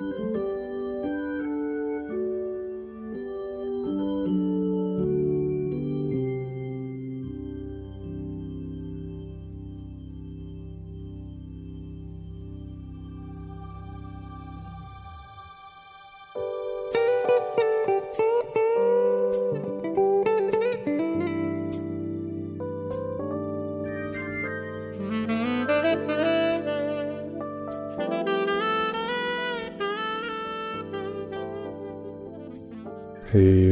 Hey,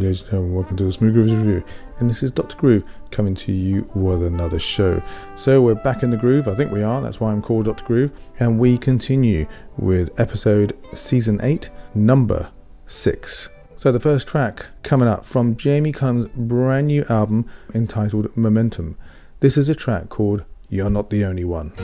ladies and gentlemen, welcome to the Smooth Grooves Review, and this is Dr. Groove coming to you with another show. So, we're back in the groove, I think we are, that's why I'm called Dr. Groove, and we continue with episode season 8, number 6. So, the first track coming up from Jamie Cullum's brand new album entitled Momentum. This is a track called You're Not the Only One.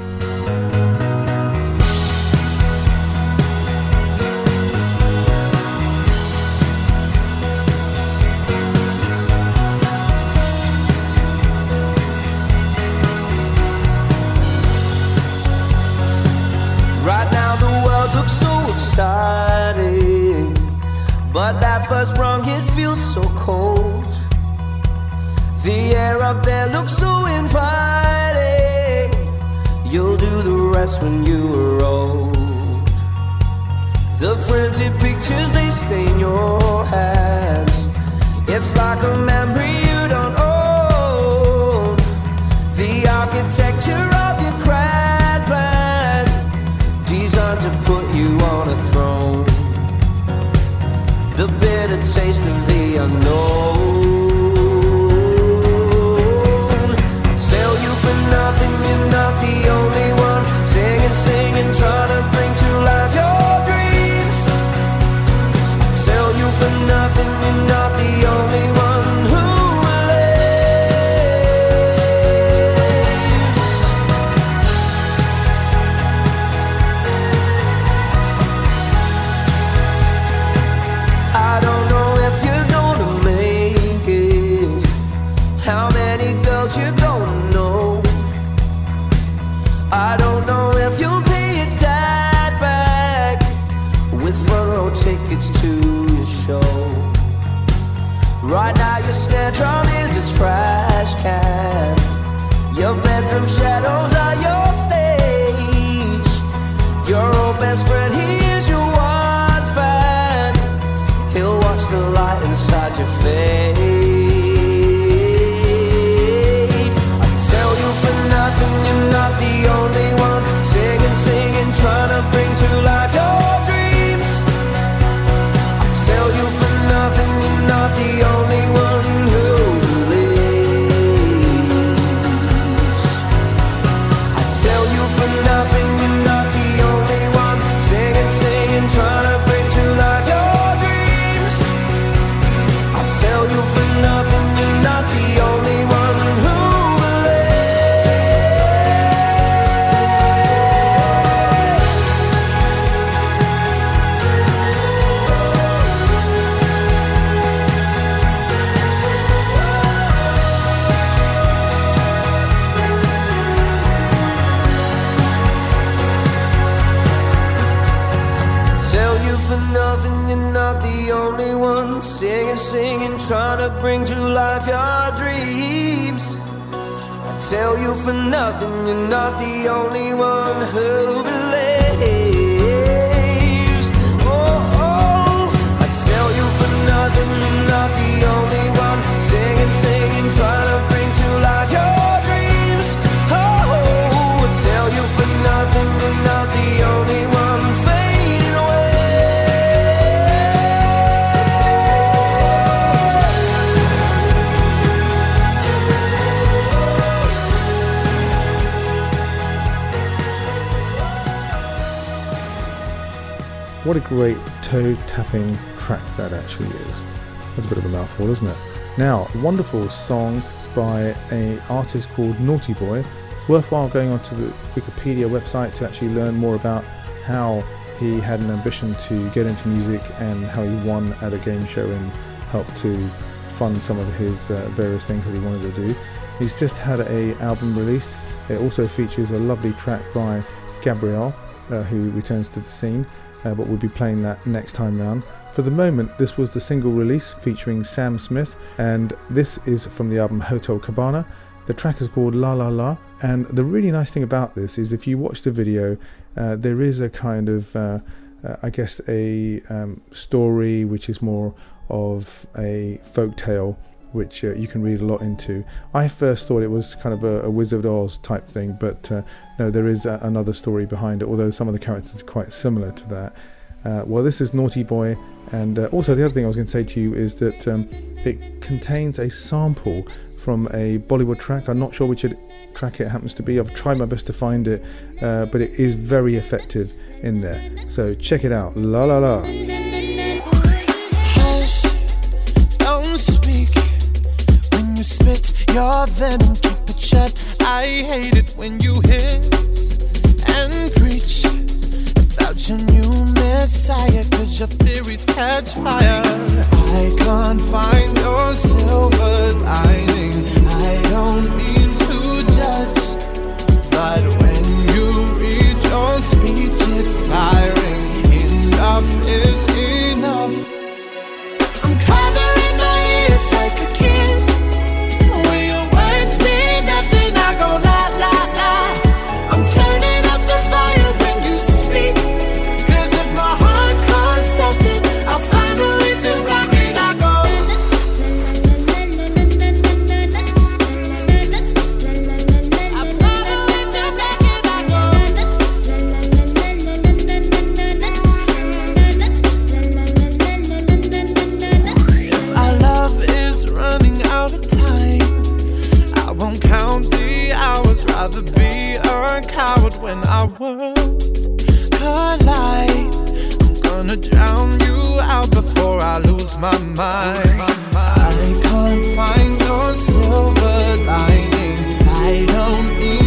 Singing, trying to bring to life your dreams. I tell you for nothing, you're not the only one who believes. What a great toe tapping track that actually is. That's a bit of a mouthful, isn't it? Now, a wonderful song by a artist called Naughty Boy. It's worthwhile going onto the Wikipedia website to actually learn more about how he had an ambition to get into music and how he won at a game show and helped to fund some of his uh, various things that he wanted to do. He's just had a album released. It also features a lovely track by Gabrielle, uh, who returns to the scene. Uh, but we'll be playing that next time round. For the moment, this was the single release featuring Sam Smith, and this is from the album Hotel Cabana. The track is called La La La, and the really nice thing about this is if you watch the video, uh, there is a kind of, uh, uh, I guess, a um, story which is more of a folk tale which uh, you can read a lot into. I first thought it was kind of a, a Wizard of Oz type thing, but uh, no, there is a, another story behind it, although some of the characters are quite similar to that. Uh, well, this is Naughty Boy, and uh, also the other thing I was going to say to you is that um, it contains a sample from a Bollywood track. I'm not sure which it, track it happens to be. I've tried my best to find it, uh, but it is very effective in there. So check it out. La la la. Spit your venom. Keep it shut. I hate it when you hiss and preach about your new messiah. Cause your theories catch fire. I can't find your silver lining. I don't mean to judge, but when you read your speech, it's tiring. Enough is enough. I'm covering my ears like a kid. I lose my mind. I can't find your silver lining. I don't mean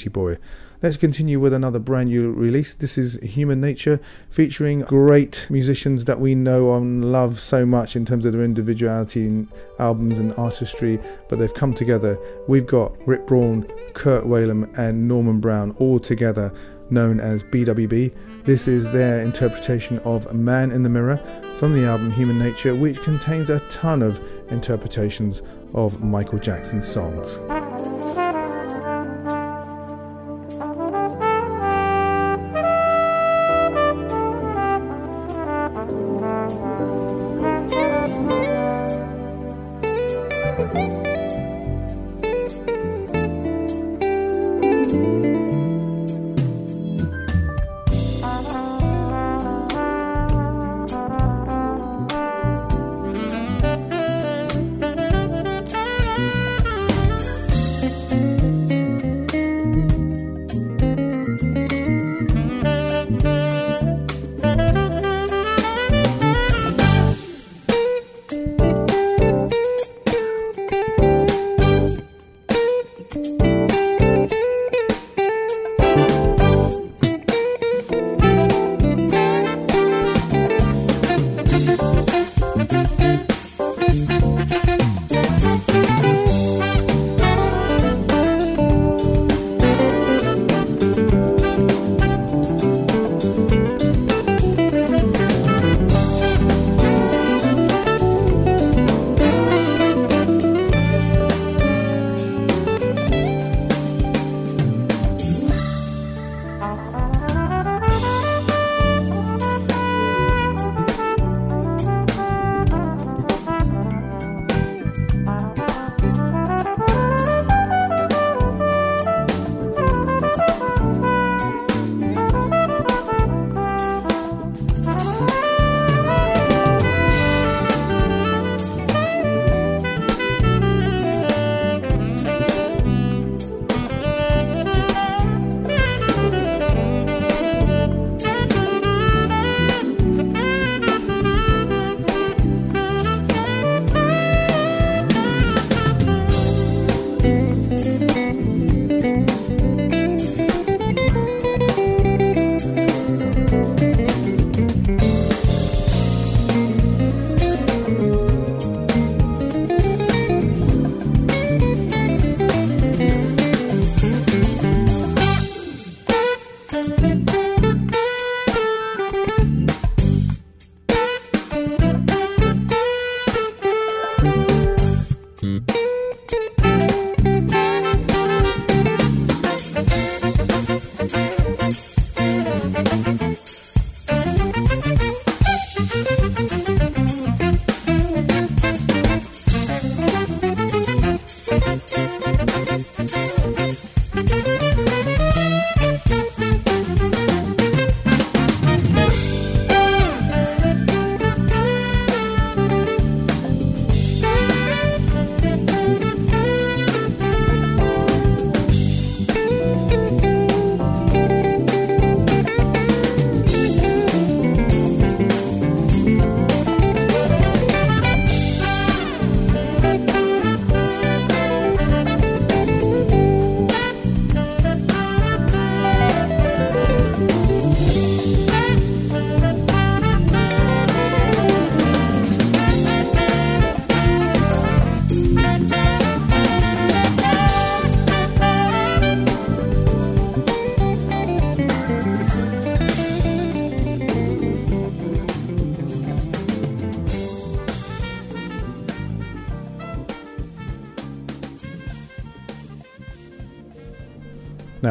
Naughty Boy. Let's continue with another brand new release. This is Human Nature, featuring great musicians that we know and love so much in terms of their individuality in albums and artistry, but they've come together. We've got Rick Braun, Kirk Whalum, and Norman Brown all together, known as BWB. This is their interpretation of Man in the Mirror from the album Human Nature, which contains a ton of interpretations of Michael Jackson's songs.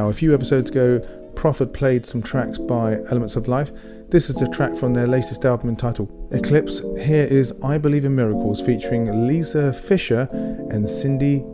A few episodes ago, Prof had played some tracks by Elements of Life. This is the track from their latest album entitled Eclipse. Here is I Believe in Miracles featuring Lisa Fischer and Cindy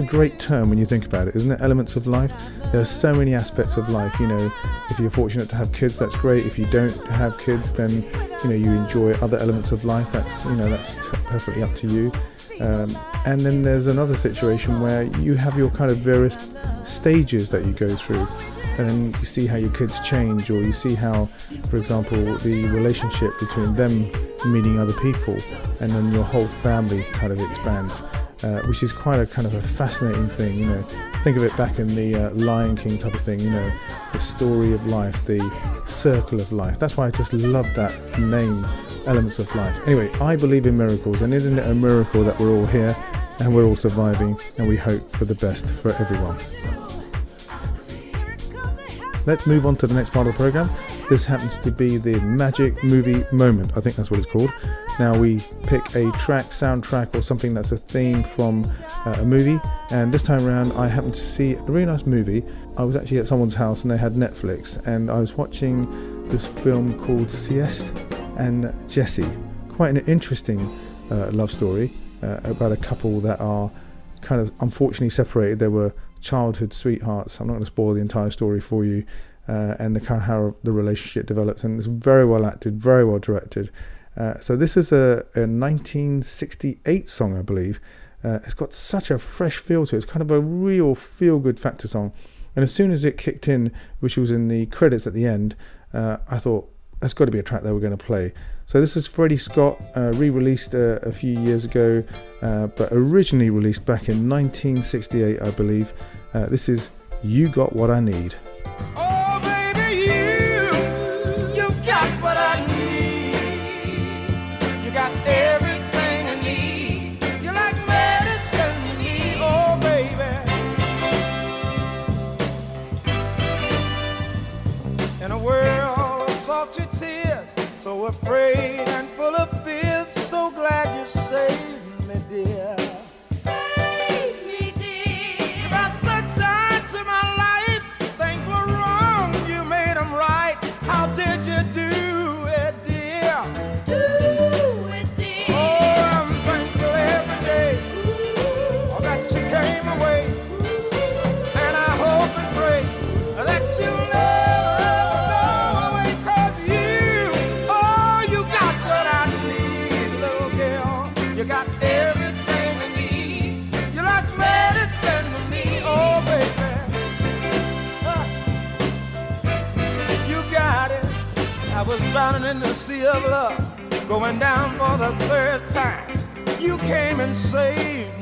Mizelle. great term when you think about it, isn't it? Elements of life. There are so many aspects of life. You know, if you're fortunate to have kids, that's great. If you don't have kids, then you know you enjoy other elements of life. That's you know that's perfectly up to you. Um, and then there's another situation where you have your kind of various stages that you go through and then you see how your kids change or you see how for example the relationship between them meeting other people and then your whole family kind of expands uh, which is quite a kind of a fascinating thing. You know, think of it back in the uh, Lion King type of thing. You know, the story of life, the circle of life. That's why I just love that name, Elements of Life. Anyway, I believe in miracles, and isn't it a miracle that we're all here and we're all surviving, and we hope for the best for everyone. Let's move on to the next part of the program. This happens to be the Magic Movie Moment. I think that's what it's called. Now we pick a track, soundtrack, or something that's a theme from uh, a movie. And this time around, I happened to see a really nice movie. I was actually at someone's house and they had Netflix, and I was watching this film called Celeste and Jesse. Quite an interesting uh, love story uh, about a couple that are kind of unfortunately separated. They were childhood sweethearts. I'm not going to spoil the entire story for you. Uh, and the kind of how the relationship develops, and it's very well acted, very well directed. Uh, so this is a, a, 1968 song, I believe. Uh, it's got such a fresh feel to it. It's kind of a real feel-good factor song. And as soon as it kicked in, which was in the credits at the end, uh, I thought that's got to be a track that we're going to play. So this is Freddie Scott, uh, re-released uh, a few years ago, but originally released back in 1968, I believe. This is "You Got What I Need." Afraid and full of fears, so glad you saved me, dear. Drowning in the sea of love, going down for the third time. You came and saved me,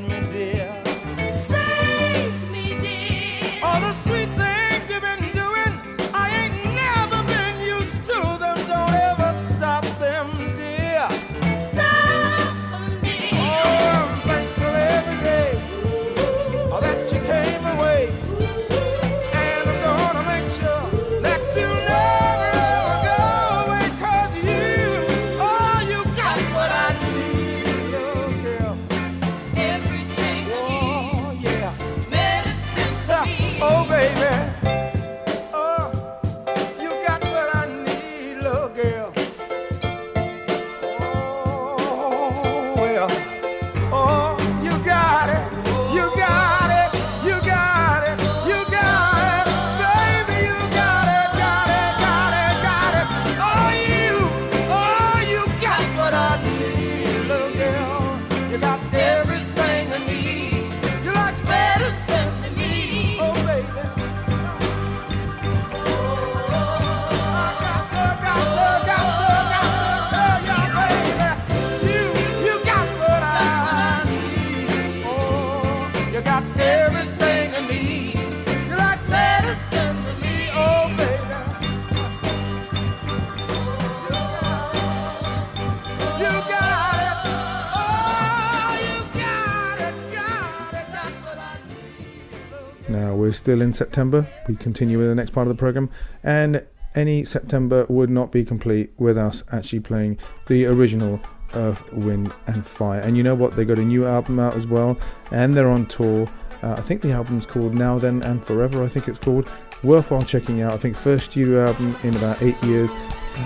still in September. We continue with the next part of the program, and any September would not be complete with us actually playing the original Earth, Wind and Fire. And you know what? They got a new album out as well, and they're on tour. Uh, I think the album's called Now Then and Forever. I think it's called. Worthwhile checking out. I think first studio album in about eight years.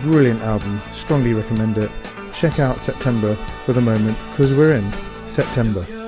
Brilliant album. Strongly recommend it. Check out September for the moment because we're in September.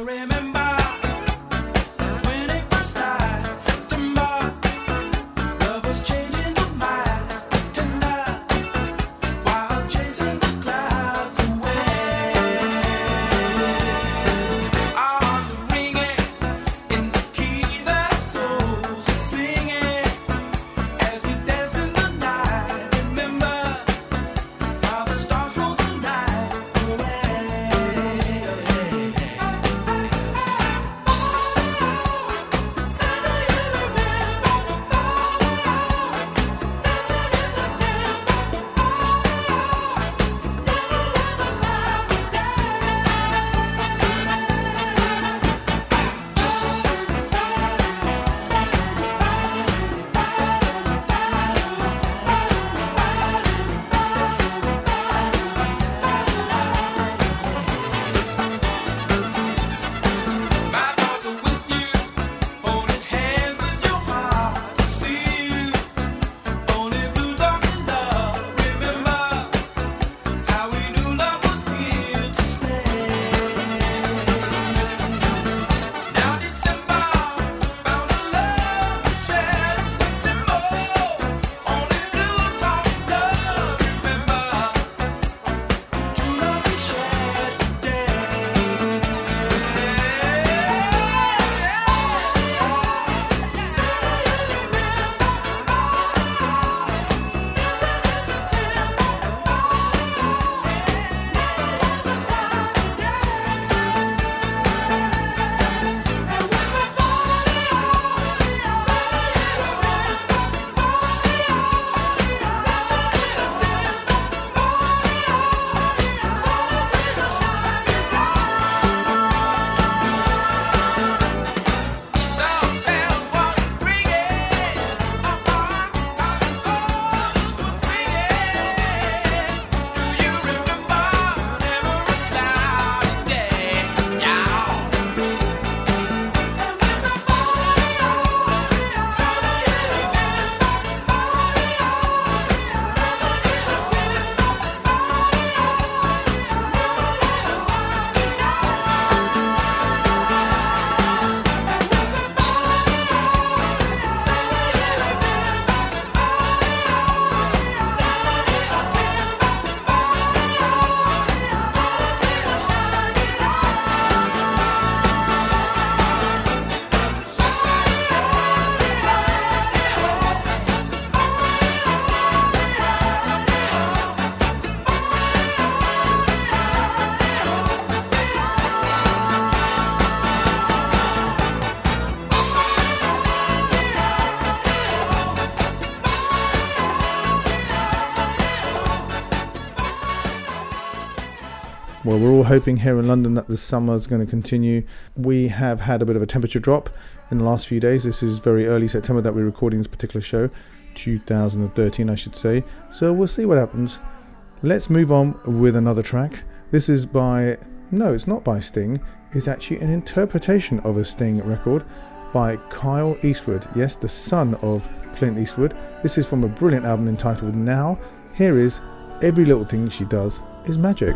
Well, we're all hoping here in London that the summer is going to continue. We have had a bit of a temperature drop in the last few days. This is very early September that we're recording this particular show, 2013, I should say. So we'll see what happens. Let's move on with another track. This is by, no, it's not by Sting, it's actually an interpretation of a Sting record by Kyle Eastwood. Yes, the son of Clint Eastwood. This is from a brilliant album entitled Now. Here is Every Little Thing She Does is Magic.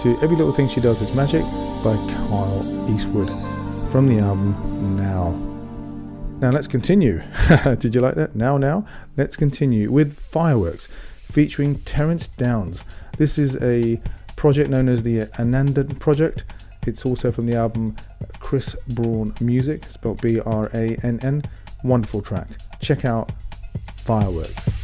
To Every Little Thing She Does Is Magic by Kyle Eastwood from the album Now. Now let's continue. Did you like that? Now, now, let's continue with Fireworks featuring Terrance Downs. This is a project known as the Ananda Project. It's also from the album Chris Brann Music, spelled B R A N N. Wonderful track. Check out Fireworks.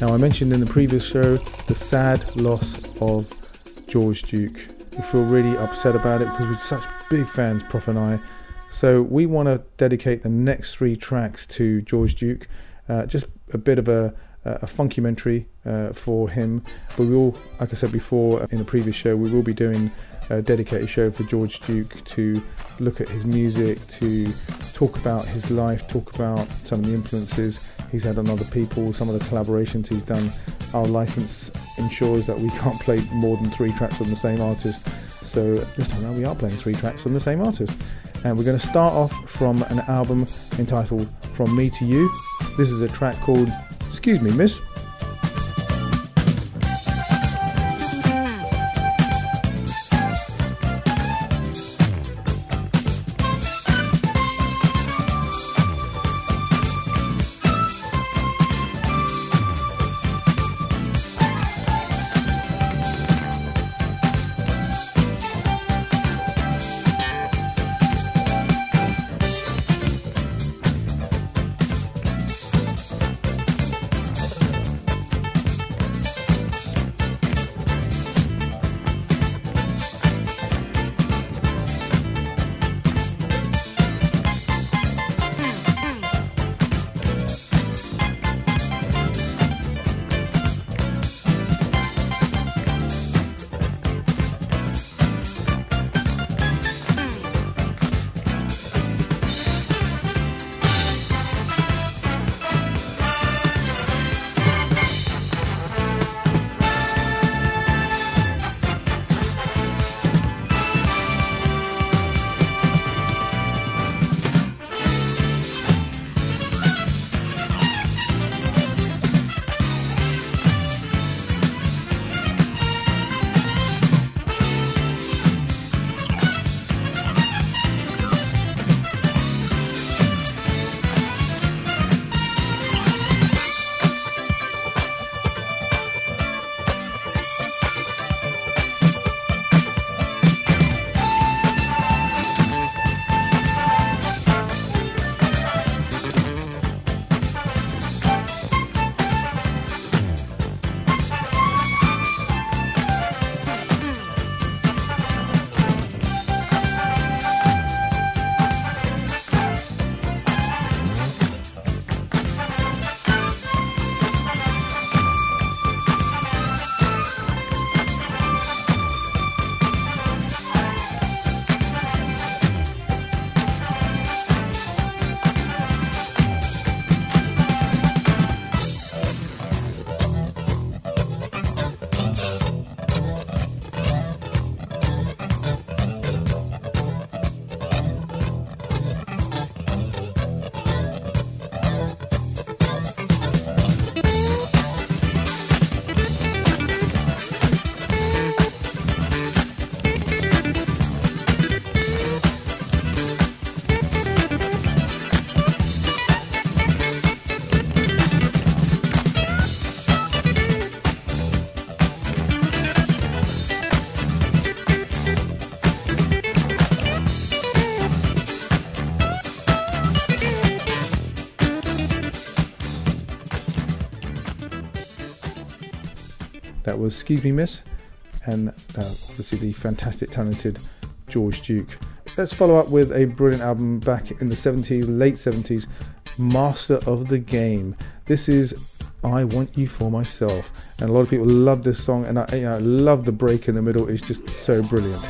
Now, I mentioned in the previous show the sad loss of George Duke. We feel really upset about it because we're such big fans, Prof and I. So we want to dedicate the next three tracks to George Duke. Uh, just a bit of a, a funkumentary uh, for him. But we will, like I said before in a previous show, we will be doing a dedicated show for George Duke to look at his music, to talk about his life, talk about some of the influences he's had on other people, some of the collaborations he's done. Our license ensures that we can't play more than three tracks from the same artist. So this time around, we are playing three tracks from the same artist. And we're going to start off from an album entitled From Me to You. This is a track called Excuse Me, Miss. That was Excuse Me Miss, and uh, obviously the fantastic, talented George Duke. Let's follow up with a brilliant album back in the 70s, late 70s, Master of the Game. This is I Want You For Myself. And a lot of people love this song, and I, you know, I love the break in the middle, it's just so brilliant.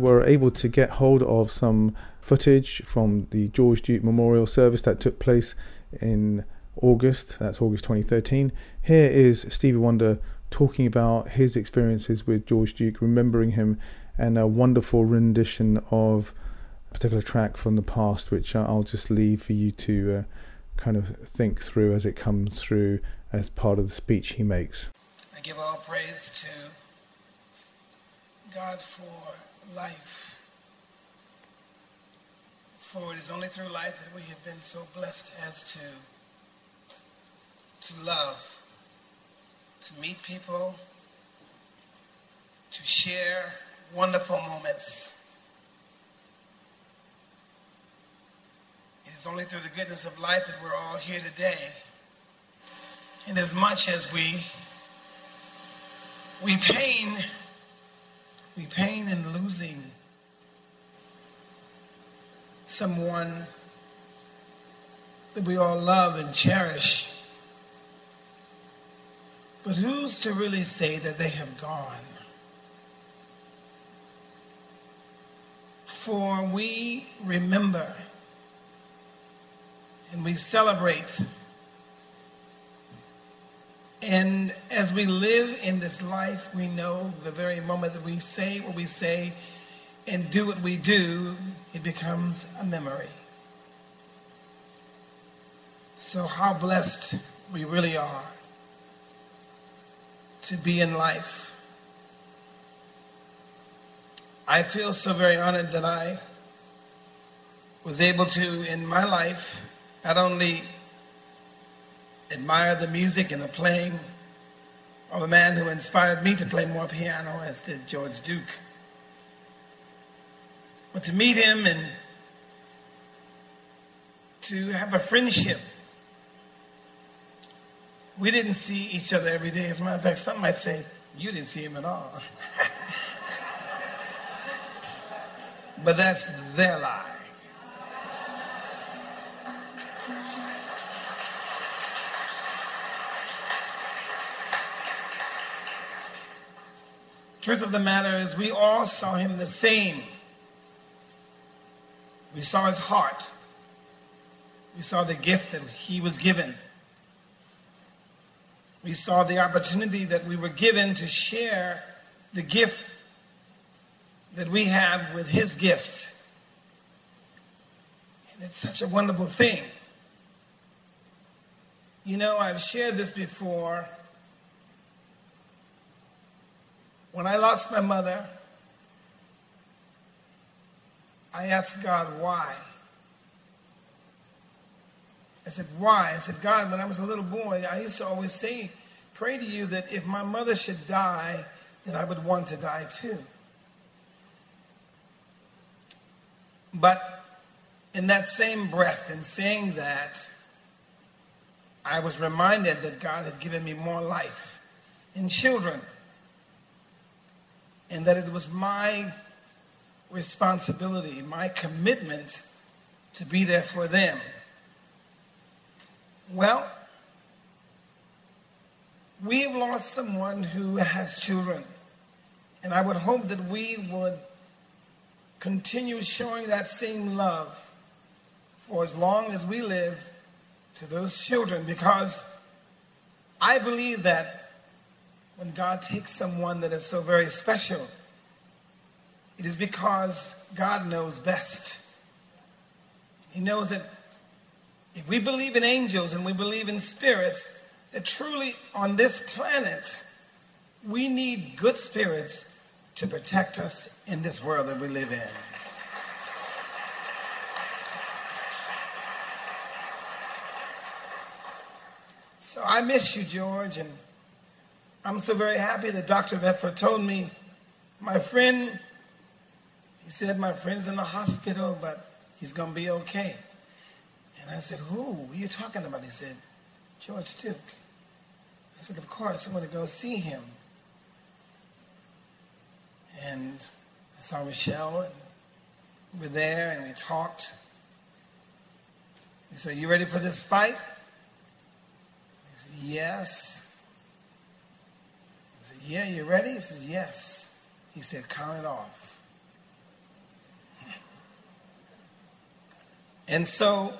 Were able to get hold of some footage from the George Duke Memorial Service that took place in August. That's August 2013. Here is Stevie Wonder talking about his experiences with George Duke, remembering him, and a wonderful rendition of a particular track from the past, which I'll just leave for you to uh, kind of think through as it comes through as part of the speech he makes. I give all praise to God for life. For it is only through life that we have been so blessed as to to love, to meet people, to share wonderful moments. It is only through the goodness of life that we're all here today. And as much as we we pain pain in losing someone that we all love and cherish. But who's to really say that they have gone? For we remember and we celebrate and as we live in this life, we know the very moment that we say what we say and do what we do, it becomes a memory. So, how blessed we really are to be in life. I feel so very honored that I was able to, in my life, not only admire the music and the playing of a man who inspired me to play more piano, as did George Duke. But to meet him and to have a friendship. We didn't see each other every day. As a matter of fact, some might say, you didn't see him at all. but that's their lie. Truth of the matter is, we all saw him the same. We saw his heart. We saw the gift that he was given. We saw the opportunity that we were given to share the gift that we have with his gift. And it's such a wonderful thing. You know, I've shared this before. When I lost my mother, I asked God why. I said, why? I said, God, when I was a little boy, I used to always say, pray to you that if my mother should die, that I would want to die too. But in that same breath, in saying that, I was reminded that God had given me more life and children and that it was my responsibility, my commitment to be there for them. Well, we have lost someone who has children, and I would hope that we would continue showing that same love for as long as we live to those children because I believe that when God takes someone that is so very special, it is because God knows best. He knows that if we believe in angels and we believe in spirits, that truly on this planet, we need good spirits to protect us in this world that we live in. So I miss you, George, and I'm so very happy that Dr. Bedford told me, my friend, he said, my friend's in the hospital, but he's going to be okay. And I said, who? Who are you talking about? He said, George Duke. I said, of course, I'm going to go see him. And I saw Michelle, and we were there, and we talked. He said, you ready for this fight? I said, yes. Yeah, you ready? He says, Yes. He said, Count it off. And so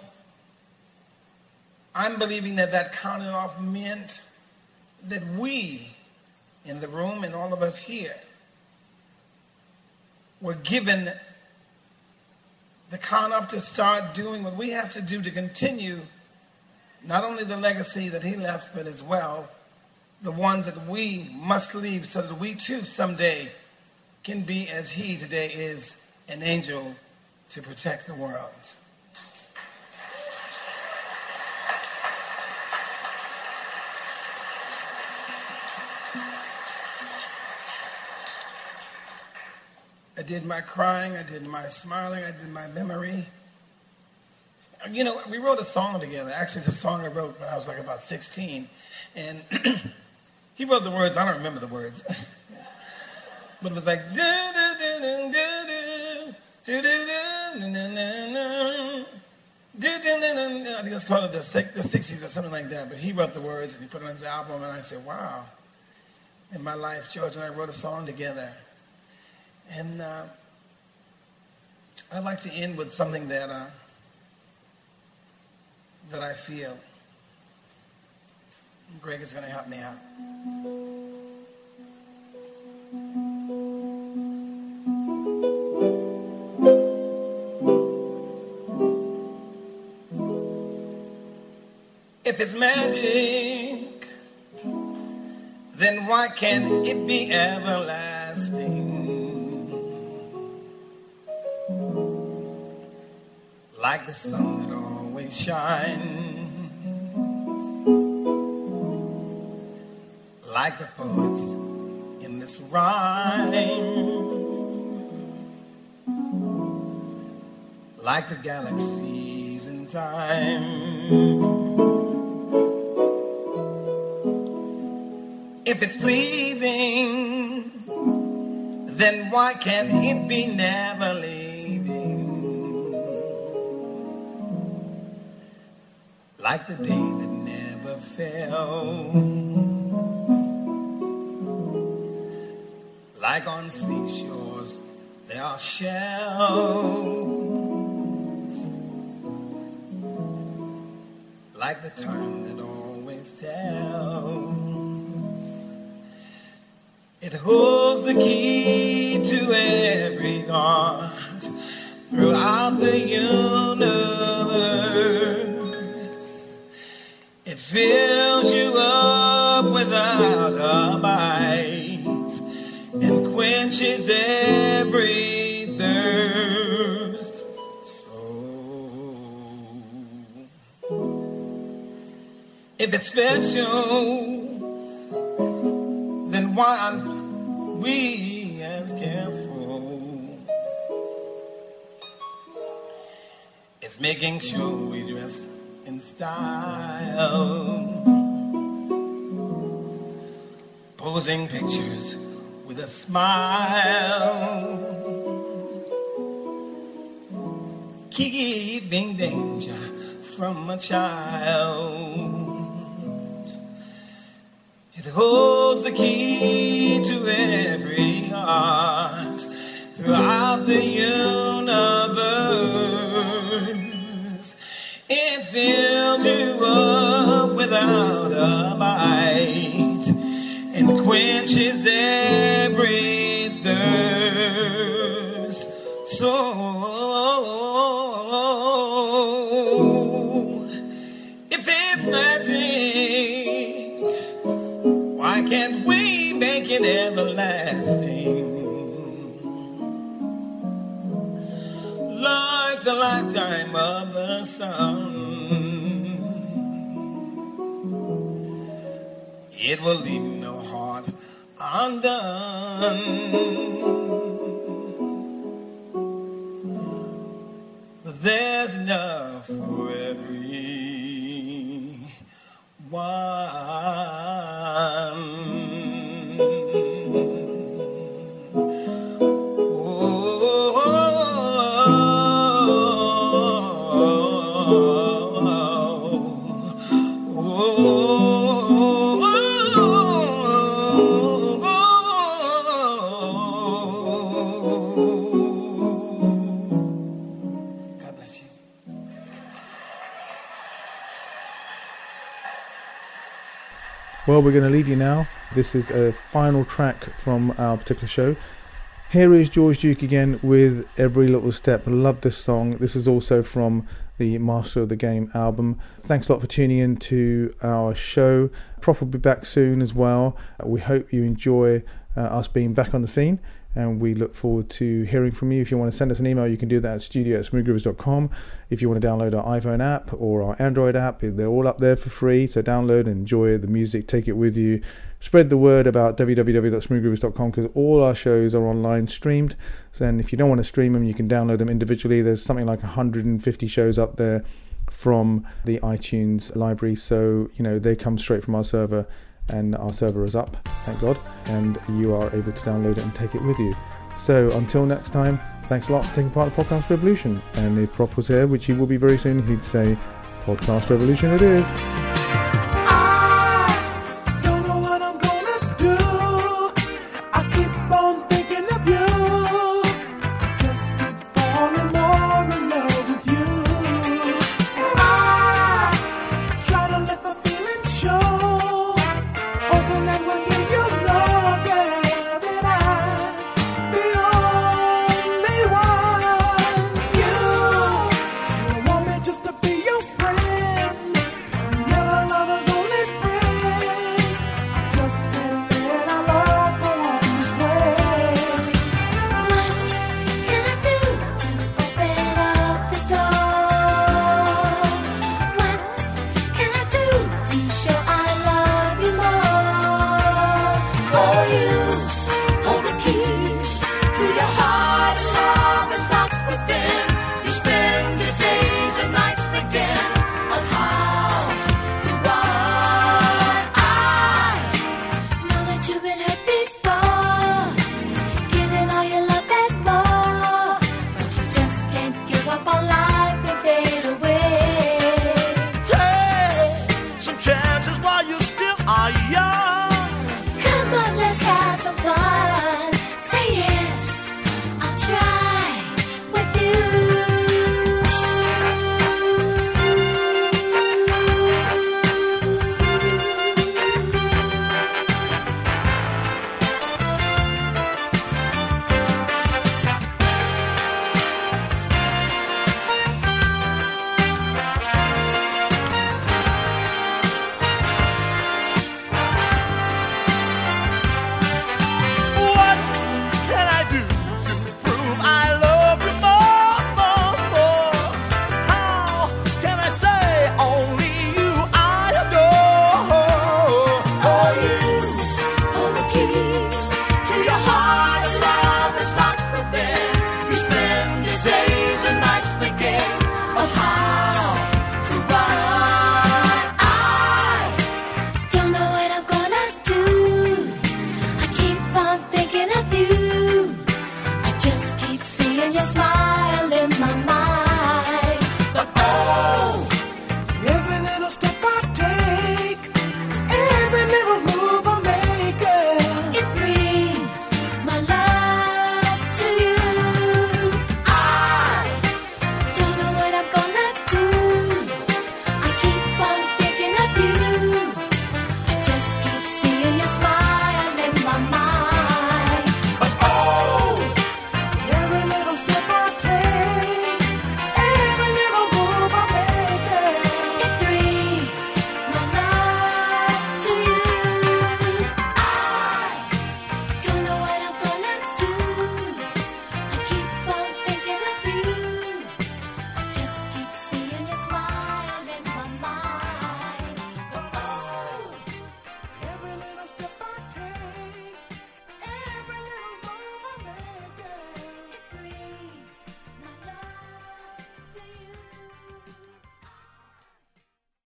I'm believing that that counting off meant that we in the room and all of us here were given the count off to start doing what we have to do to continue not only the legacy that he left, but as well the ones that we must leave so that we too someday can be as he today is an angel to protect the world. I did my crying, I did my smiling, I did my memory. You know, we wrote a song together. Actually, it's a song I wrote when I was like about 16. And he wrote the words, I don't remember the words. but it was like, do do do do do do do do do do I think it was called the, the 60s or something like that. But he wrote the words and he put it on his album. And I said, wow. In my life, George and I wrote a song together. And uh, I'd like to end with something that uh, that I feel. Greg is going to help me out. If it's magic, then why can't it be everlasting? Like the sun that always shines. Like the poets in this rhyme. Like the galaxies in time. If it's pleasing, then why can't it be never leaving? Like the day shells. Like the time that always tells. It holds the key to every heart throughout the universe. Special, then why aren't we as careful? It's making sure we dress in style, posing pictures with a smile, keeping danger from a child. It holds the key to every heart throughout the universe. It fills you up without a bite and quenches every thirst. So, of the sun. It will leave no heart undone. Well, we're going to leave you now. This is a final track from our particular show. Here is George Duke again with Every Little Step. Love this song. This is also from the Master of the Game album. Thanks a lot for tuning in to our show. Prof will be back soon as well. We hope you enjoy uh, us being back on the scene. And we look forward to hearing from you. If you want to send us an email, you can do that at studio at smoothgroovers.com. If you want to download our iPhone app or our Android app, they're all up there for free. So download enjoy the music, take it with you. Spread the word about www.smoothgroovers.com because all our shows are online streamed. So then if you don't want to stream them, you can download them individually. There's something like 150 shows up there from the iTunes library. So, you know, they come straight from our server and our server is up, thank God, and you are able to download it and take it with you. So until next time, thanks a lot for taking part in Podcast Revolution. And if Prof was here, which he will be very soon, he'd say, Podcast Revolution it is.